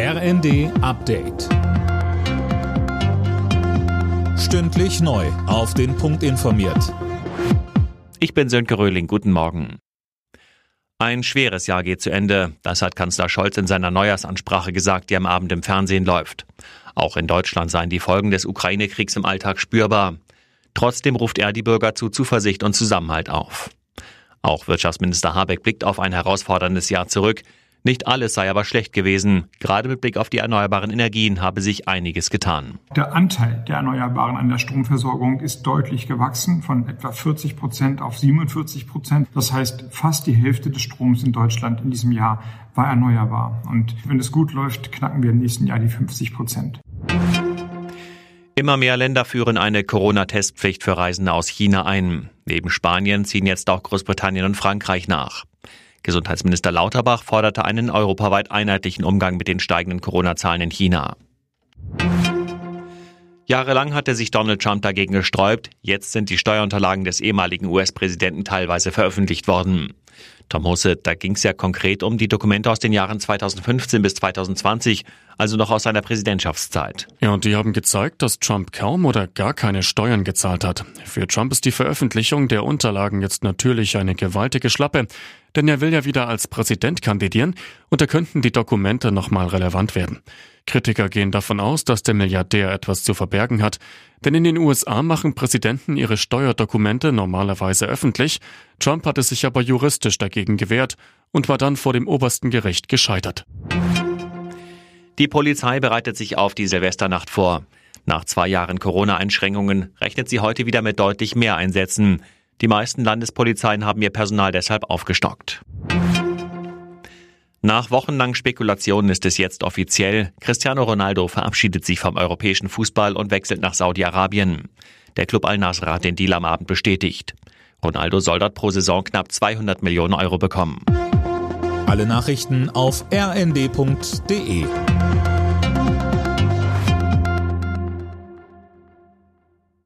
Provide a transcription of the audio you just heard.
RND Update. Stündlich neu. Auf den Punkt informiert. Ich bin Sönke Röhling. Guten Morgen. Ein schweres Jahr geht zu Ende. Das hat Kanzler Scholz in seiner Neujahrsansprache gesagt, die am Abend im Fernsehen läuft. Auch in Deutschland seien die Folgen des Ukraine-Kriegs im Alltag spürbar. Trotzdem ruft er die Bürger zu Zuversicht und Zusammenhalt auf. Auch Wirtschaftsminister Habeck blickt auf ein herausforderndes Jahr zurück. Nicht alles sei aber schlecht gewesen. Gerade mit Blick auf die erneuerbaren Energien habe sich einiges getan. Der Anteil der Erneuerbaren an der Stromversorgung ist deutlich gewachsen, von etwa 40 Prozent auf 47 Prozent. Das heißt, fast die Hälfte des Stroms in Deutschland in diesem Jahr war erneuerbar. Und wenn es gut läuft, knacken wir im nächsten Jahr die 50 Prozent. Immer mehr Länder führen eine Corona-Testpflicht für Reisende aus China ein. Neben Spanien ziehen jetzt auch Großbritannien und Frankreich nach. Gesundheitsminister Lauterbach forderte einen europaweit einheitlichen Umgang mit den steigenden Corona-Zahlen in China. Jahrelang hatte sich Donald Trump dagegen gesträubt. Jetzt sind die Steuerunterlagen des ehemaligen US-Präsidenten teilweise veröffentlicht worden. Tom Husse, da ging es ja konkret um die Dokumente aus den Jahren 2015 bis 2020, also noch aus seiner Präsidentschaftszeit. Ja, und die haben gezeigt, dass Trump kaum oder gar keine Steuern gezahlt hat. Für Trump ist die Veröffentlichung der Unterlagen jetzt natürlich eine gewaltige Schlappe, denn er will ja wieder als Präsident kandidieren und da könnten die Dokumente nochmal relevant werden. Kritiker gehen davon aus, dass der Milliardär etwas zu verbergen hat, denn in den USA machen Präsidenten ihre Steuerdokumente normalerweise öffentlich. Trump hatte sich aber juristisch dagegen gewehrt und war dann vor dem obersten Gericht gescheitert. Die Polizei bereitet sich auf die Silvesternacht vor. Nach zwei Jahren Corona-Einschränkungen rechnet sie heute wieder mit deutlich mehr Einsätzen. Die meisten Landespolizeien haben ihr Personal deshalb aufgestockt. Nach wochenlangen Spekulationen ist es jetzt offiziell. Cristiano Ronaldo verabschiedet sich vom europäischen Fußball und wechselt nach Saudi-Arabien. Der Club Al-Nasr hat den Deal am Abend bestätigt. Ronaldo soll dort pro Saison knapp 200 Millionen Euro bekommen. Alle Nachrichten auf rnd.de